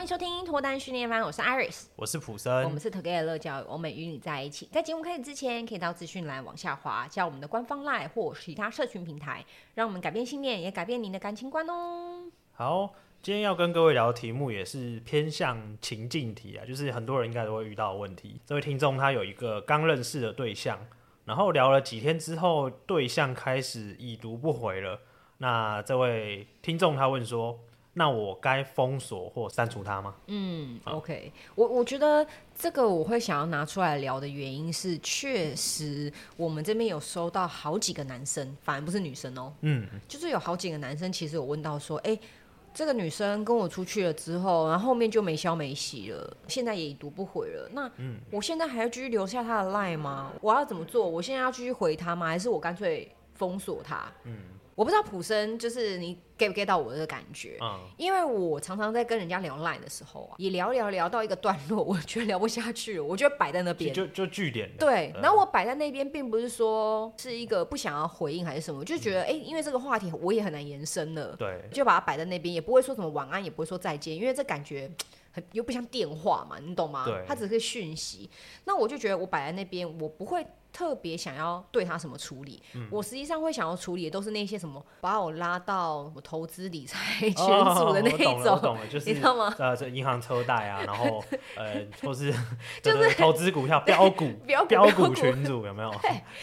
欢迎收听脱单训练班，我是 Iris，我是普森，我们是 Together 乐交友，我们与你在一起。在节目开始之前，可以到资讯栏往下滑，加我们的官方 LINE 或其他社群平台，让我们改变信念，也改变您的感情观哦。好，今天要跟各位聊的题目也是偏向情境题啊，就是很多人应该都会遇到的问题。这位听众他有一个刚认识的对象，然后聊了几天之后，对象开始已读不回了。那这位听众他问说，那我该封锁或删除他吗？嗯，OK，我我觉得这个我会想要拿出来聊的原因是，确实我们这边有收到好几个男生，反而不是女生哦、喔，嗯，就是有好几个男生其实有问到说，哎、欸。这个女生跟我出去了之后，然后后面就没消没息了，现在也已读不回了。那我现在还要继续留下她的 line 吗？我要怎么做？我现在要继续回她吗？还是我干脆封锁她？嗯。我不知道普生就是你 get 不 get 到我的感觉，嗯，因为我常常在跟人家聊 line 的时候啊，也聊聊聊到一个段落，我觉得聊不下去了，我就摆在那边，就就据点。对，然后我摆在那边，并不是说是一个不想要回应还是什么，就觉得哎、嗯欸，因为这个话题我也很难延伸了，对，就把它摆在那边，也不会说什么晚安，也不会说再见，因为这感觉很又不像电话嘛，你懂吗？对，它只是讯息。那我就觉得我摆在那边，我不会。特别想要对他什么处理，嗯、我实际上会想要处理的都是那些什么把我拉到我投资理财群组的那一种，哦、懂了，就是你知道吗？呃，这银行车贷啊，然后呃，或是 就是投资股票 标股标股群组有没有？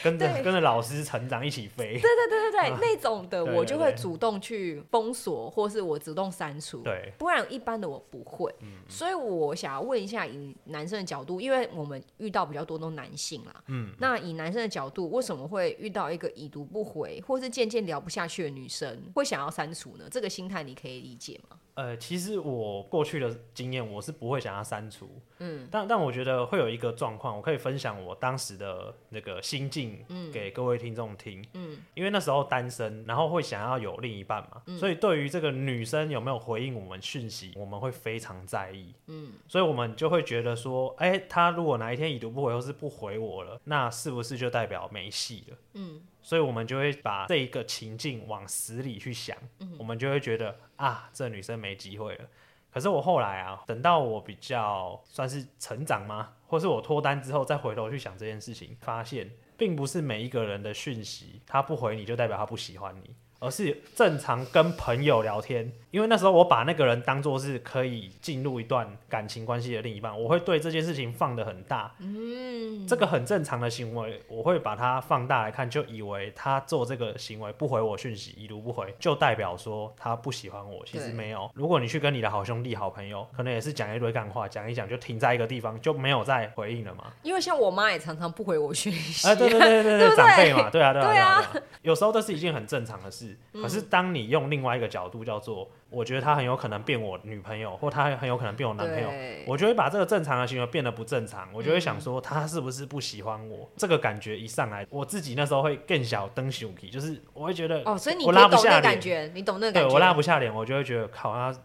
跟着跟着老师成长一起飞。对对对对对，啊、那种的我就会主动去封锁，或是我主动删除。对，不然一般的我不会。嗯、所以我想要问一下，以男生的角度，因为我们遇到比较多都男性啦，嗯，那。以男生的角度，为什么会遇到一个已读不回，或是渐渐聊不下去的女生，会想要删除呢？这个心态你可以理解吗？呃，其实我过去的经验，我是不会想要删除，嗯，但但我觉得会有一个状况，我可以分享我当时的那个心境，给各位听众听，嗯，因为那时候单身，然后会想要有另一半嘛，嗯，所以对于这个女生有没有回应我们讯息，我们会非常在意，嗯，所以我们就会觉得说，哎、欸，她如果哪一天已读不回或是不回我了，那是不是就代表没戏了？嗯。所以，我们就会把这一个情境往死里去想，嗯、我们就会觉得啊，这女生没机会了。可是我后来啊，等到我比较算是成长吗，或是我脱单之后，再回头去想这件事情，发现并不是每一个人的讯息，他不回你就代表他不喜欢你。而是正常跟朋友聊天，因为那时候我把那个人当做是可以进入一段感情关系的另一半，我会对这件事情放得很大。嗯，这个很正常的行为，我会把它放大来看，就以为他做这个行为不回我讯息，已读不回，就代表说他不喜欢我。其实没有。如果你去跟你的好兄弟、好朋友，可能也是讲一堆干话，讲一讲就停在一个地方，就没有再回应了嘛。因为像我妈也常常不回我讯息。哎，对对对对对，长辈嘛，对啊对啊对啊，有时候这是一件很正常的事。可是当你用另外一个角度叫做，我觉得他很有可能变我女朋友，或他很有可能变我男朋友，我就会把这个正常的行为变得不正常，我就会想说他是不是不喜欢我？嗯、这个感觉一上来，我自己那时候会更小登熊皮，就是我会觉得哦，所以你我拉不下脸，你懂那个感觉？对，我拉不下脸，我就会觉得靠啊，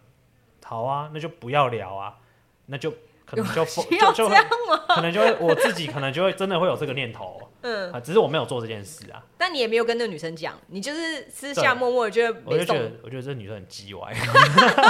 好啊，那就不要聊啊，那就。可能就 就就可能就会我自己可能就会真的会有这个念头，嗯啊，只是我没有做这件事啊。但你也没有跟那个女生讲，你就是私下默默的觉得，我就觉得我觉得这女生很鸡歪，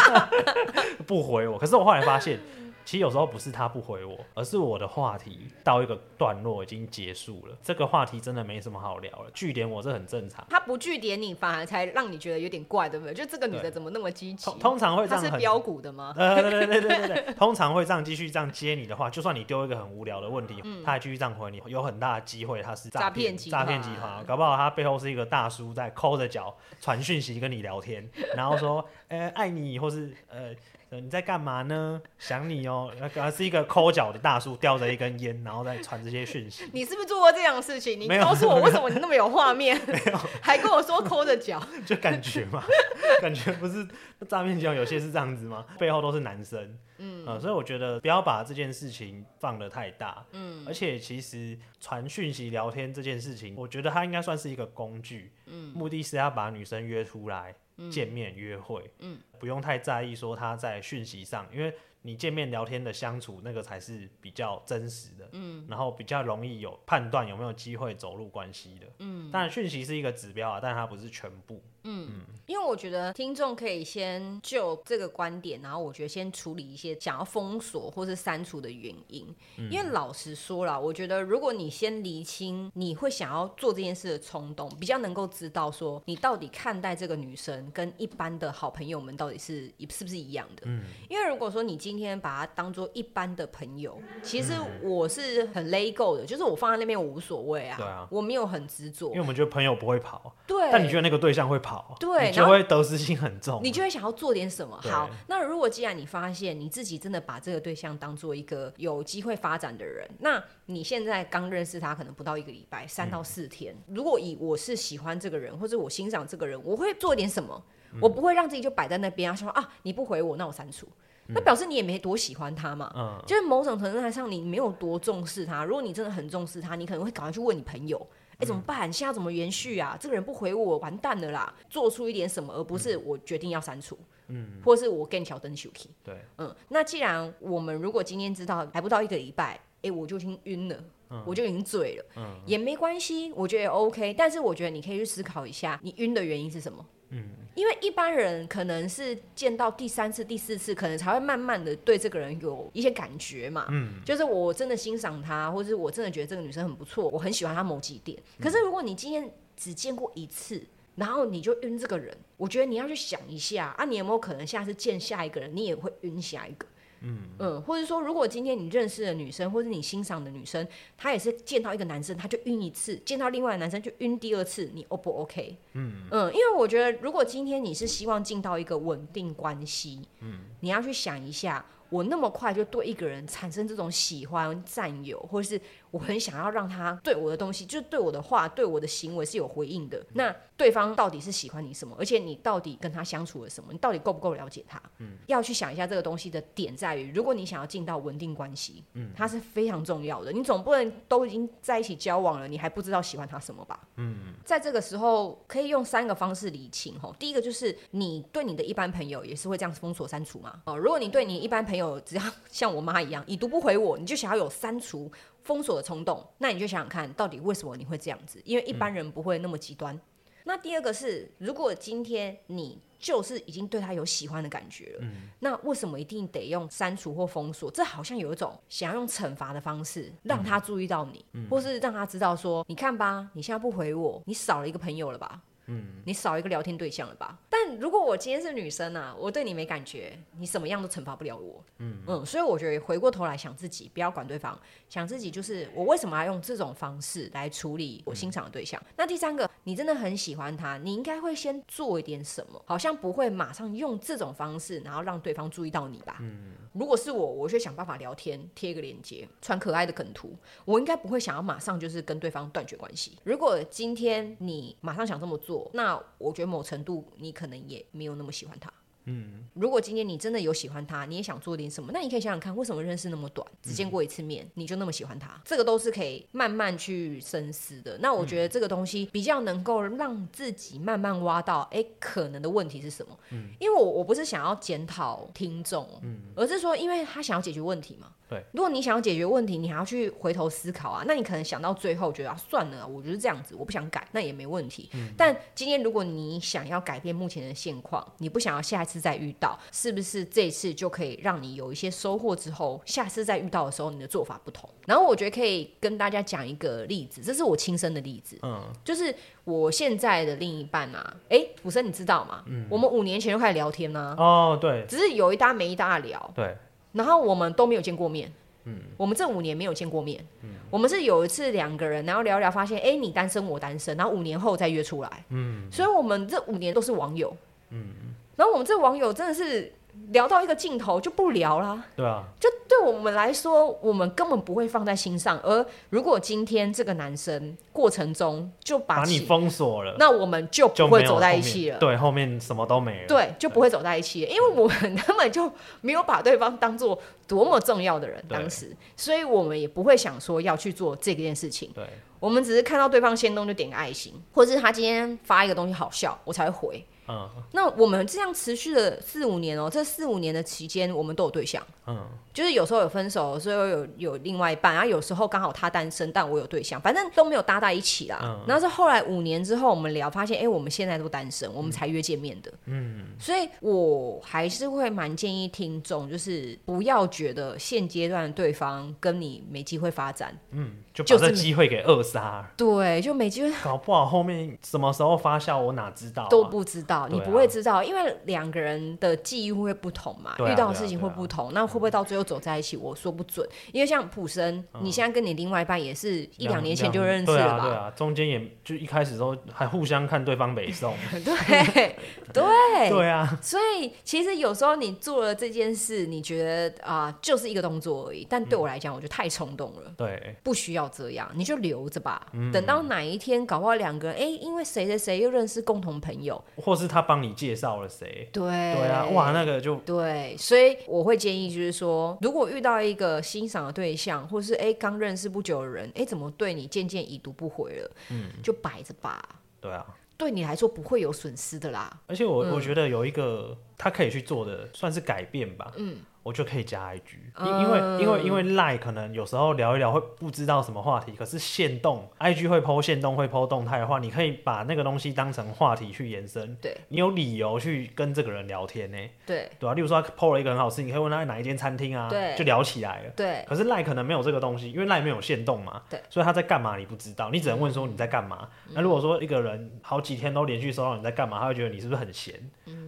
不回我。可是我后来发现。其实有时候不是他不回我，而是我的话题到一个段落已经结束了。这个话题真的没什么好聊了，据点我这很正常。他不据点你，反而才让你觉得有点怪，对不对？就这个女的怎么那么积极？通常会这样，她是标股的吗？对对对对对对，通常会这样继续这样接你的话，就算你丢一个很无聊的问题，嗯、他还继续这样回你，有很大的机会他是诈骗集团，诈骗集团，搞不好他背后是一个大叔在抠着脚传讯息跟你聊天，然后说，呃，爱你，或是呃。你在干嘛呢？想你哦，那个是一个抠脚的大叔，叼着一根烟，然后在传这些讯息。你是不是做过这样的事情？你告诉我为什么你那么有画面？没有，还跟我说抠着脚，就感觉嘛，感觉不是诈骗集团有些是这样子吗？背后都是男生，嗯、呃、所以我觉得不要把这件事情放得太大，嗯，而且其实传讯息聊天这件事情，我觉得它应该算是一个工具，嗯，目的是要把女生约出来。见面约会，嗯，不用太在意说他在讯息上，因为你见面聊天的相处，那个才是比较真实的，嗯，然后比较容易有判断有没有机会走入关系的，嗯，当然讯息是一个指标啊，但它不是全部。嗯，因为我觉得听众可以先就这个观点，然后我觉得先处理一些想要封锁或是删除的原因。嗯、因为老实说了，我觉得如果你先厘清你会想要做这件事的冲动，比较能够知道说你到底看待这个女生跟一般的好朋友们到底是是不是一样的。嗯，因为如果说你今天把它当做一般的朋友，其实我是很 let go 的，就是我放在那边我无所谓啊，对啊，我没有很执着，因为我们觉得朋友不会跑，对，但你觉得那个对象会跑。对，你就会得失心很重，你就会想要做点什么。好，那如果既然你发现你自己真的把这个对象当做一个有机会发展的人，那你现在刚认识他，可能不到一个礼拜，三到四天。嗯、如果以我是喜欢这个人，或者我欣赏这个人，我会做点什么？嗯、我不会让自己就摆在那边啊，说啊，你不回我，那我删除。嗯、那表示你也没多喜欢他嘛。嗯，就是某种程度上，你没有多重视他。如果你真的很重视他，你可能会赶快去问你朋友。哎，怎么办？现在怎么延续啊？这个人不回我，完蛋了啦！做出一点什么，而不是我决定要删除，嗯，或是我跟小灯休息。对，嗯，那既然我们如果今天知道还不到一个礼拜，哎，我就已经晕了，嗯、我就已经醉了，嗯，也没关系，我觉得也 OK。但是我觉得你可以去思考一下，你晕的原因是什么？嗯，因为一般人可能是见到第三次、第四次，可能才会慢慢的对这个人有一些感觉嘛。嗯，就是我真的欣赏他，或者是我真的觉得这个女生很不错，我很喜欢她某几点。可是如果你今天只见过一次，然后你就晕这个人，我觉得你要去想一下啊，你有没有可能下次见下一个人，你也会晕下一个？嗯嗯，或者说，如果今天你认识的女生，或者你欣赏的女生，她也是见到一个男生，她就晕一次；见到另外的男生就晕第二次，你 O 不 OK？嗯嗯，因为我觉得，如果今天你是希望进到一个稳定关系，嗯，你要去想一下。我那么快就对一个人产生这种喜欢、占有，或者是我很想要让他对我的东西，就是对我的话、对我的行为是有回应的。那对方到底是喜欢你什么？而且你到底跟他相处了什么？你到底够不够了解他？嗯，要去想一下这个东西的点在于，如果你想要进到稳定关系，嗯，它是非常重要的。你总不能都已经在一起交往了，你还不知道喜欢他什么吧？嗯，在这个时候可以用三个方式理清吼。第一个就是你对你的一般朋友也是会这样封锁删除吗？哦，如果你对你一般朋友只要 像我妈一样已读不回我，你就想要有删除、封锁的冲动，那你就想想看，到底为什么你会这样子？因为一般人不会那么极端。嗯、那第二个是，如果今天你就是已经对他有喜欢的感觉了，嗯、那为什么一定得用删除或封锁？这好像有一种想要用惩罚的方式让他注意到你，嗯、或是让他知道说，你看吧，你现在不回我，你少了一个朋友了吧？嗯，你少一个聊天对象了吧？但如果我今天是女生啊，我对你没感觉，你什么样都惩罚不了我。嗯嗯，所以我觉得回过头来想自己，不要管对方，想自己就是我为什么要用这种方式来处理我欣赏的对象？嗯、那第三个，你真的很喜欢他，你应该会先做一点什么，好像不会马上用这种方式，然后让对方注意到你吧？嗯，如果是我，我就想办法聊天，贴一个链接，传可爱的梗图，我应该不会想要马上就是跟对方断绝关系。如果今天你马上想这么做，那我觉得某程度你可能也没有那么喜欢他。嗯，如果今天你真的有喜欢他，你也想做点什么，那你可以想想看，为什么认识那么短，只见过一次面，你就那么喜欢他？这个都是可以慢慢去深思的。那我觉得这个东西比较能够让自己慢慢挖到，哎，可能的问题是什么？嗯，因为我我不是想要检讨听众，嗯，而是说，因为他想要解决问题嘛。对，如果你想要解决问题，你还要去回头思考啊。那你可能想到最后觉得啊，算了，我就是这样子，我不想改，那也没问题。嗯，但今天如果你想要改变目前的现况，你不想要下一次再遇到，是不是这次就可以让你有一些收获之后，下次再遇到的时候，你的做法不同？然后我觉得可以跟大家讲一个例子，这是我亲身的例子。嗯，就是我现在的另一半啊，哎，普生，你知道吗？嗯，我们五年前就开始聊天呢。哦，对，只是有一搭没一搭的聊。对。然后我们都没有见过面，嗯，我们这五年没有见过面，嗯，我们是有一次两个人，然后聊聊，发现，哎，你单身我单身，然后五年后再约出来，嗯，所以我们这五年都是网友，嗯，然后我们这网友真的是。聊到一个尽头就不聊啦，对啊，就对我们来说，我们根本不会放在心上。而如果今天这个男生过程中就把，把你封锁了，那我们就不会走在一起了。对，后面什么都没了。对，就不会走在一起了，因为我们根本就没有把对方当做多么重要的人，当时，所以我们也不会想说要去做这件事情。对，我们只是看到对方先动就点个爱心，或者是他今天发一个东西好笑，我才会回。嗯，那我们这样持续了四五年哦、喔，这四五年的期间，我们都有对象。嗯，就是有时候有分手，有时候有有另外一半，然后有时候刚好他单身，但我有对象，反正都没有搭在一起啦。嗯，然后是后来五年之后我们聊，发现哎、欸，我们现在都单身，我们才约见面的。嗯，所以我还是会蛮建议听众，就是不要觉得现阶段对方跟你没机会发展。嗯，就把这机会给扼杀。对，就没机会。搞不好后面什么时候发酵，我哪知道、啊？都不知道，你不会知道，啊、因为两个人的际遇会不同嘛，啊、遇到的事情会不同，那会不会到最后走在一起？我说不准，因为像普生，嗯、你现在跟你另外一半也是一两年前就认识了吧？对啊，对啊，中间也就一开始都还互相看对方北宋。对对 对啊，所以其实有时候你做了这件事，你觉得啊、呃，就是一个动作而已，但对我来讲，我觉得太冲动了。对、嗯，不需要这样，你就留着吧。嗯、等到哪一天搞不好两个人，哎、欸，因为谁谁谁又认识共同朋友，或是他帮你介绍了谁？对对啊，哇，那个就对，所以我会建议就是说，如果遇到一个欣赏的对象，或是哎刚认识不久的人，哎怎么对你渐渐已读不回了？嗯，就摆着吧。对啊，对你来说不会有损失的啦。而且我、嗯、我觉得有一个他可以去做的，算是改变吧。嗯。我就可以加 IG，因因为因为因为 Line 可能有时候聊一聊会不知道什么话题，可是限动 IG 会 po 限动会 po 动态的话，你可以把那个东西当成话题去延伸。对，你有理由去跟这个人聊天呢。对，对啊，例如说他 po 了一个很好吃，你可以问他在哪一间餐厅啊，对，就聊起来了。对，可是 Line 可能没有这个东西，因为 Line 没有限动嘛。对，所以他在干嘛你不知道，你只能问说你在干嘛。那如果说一个人好几天都连续收到你在干嘛，他会觉得你是不是很闲？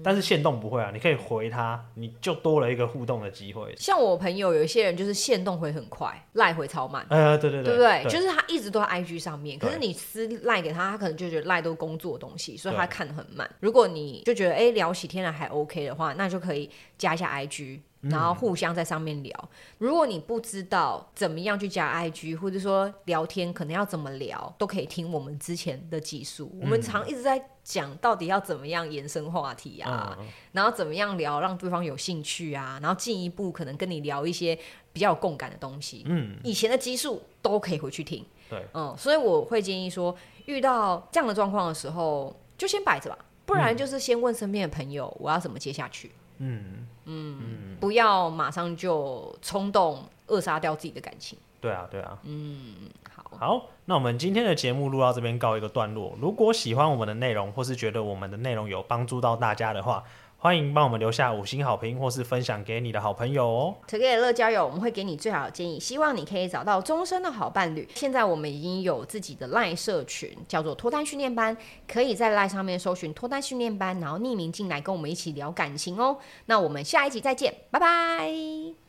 但是限动不会啊，你可以回他，你就多了一个互动的机会。像我朋友有一些人就是线动回很快，赖回超慢。呃，对对对，对不对？对就是他一直都在 IG 上面，可是你私赖给他，他可能就觉得赖都工作的东西，所以他看得很慢。如果你就觉得哎聊起天来还 OK 的话，那就可以加一下 IG。然后互相在上面聊。嗯、如果你不知道怎么样去加 IG，或者说聊天可能要怎么聊，都可以听我们之前的技术。嗯、我们常一直在讲到底要怎么样延伸话题啊，嗯、然后怎么样聊让对方有兴趣啊，然后进一步可能跟你聊一些比较有共感的东西。嗯，以前的技术都可以回去听。对，嗯，所以我会建议说，遇到这样的状况的时候，就先摆着吧，不然就是先问身边的朋友，我要怎么接下去。嗯。嗯，嗯，不要马上就冲动扼杀掉自己的感情。对啊，对啊。嗯，好。好，那我们今天的节目录到这边告一个段落。如果喜欢我们的内容，或是觉得我们的内容有帮助到大家的话，欢迎帮我们留下五星好评，或是分享给你的好朋友哦。Together 乐交友，我们会给你最好的建议，希望你可以找到终身的好伴侣。现在我们已经有自己的 LINE 社群，叫做脱单训练班，可以在 LINE 上面搜寻脱单训练班，然后匿名进来跟我们一起聊感情哦。那我们下一集再见，拜拜。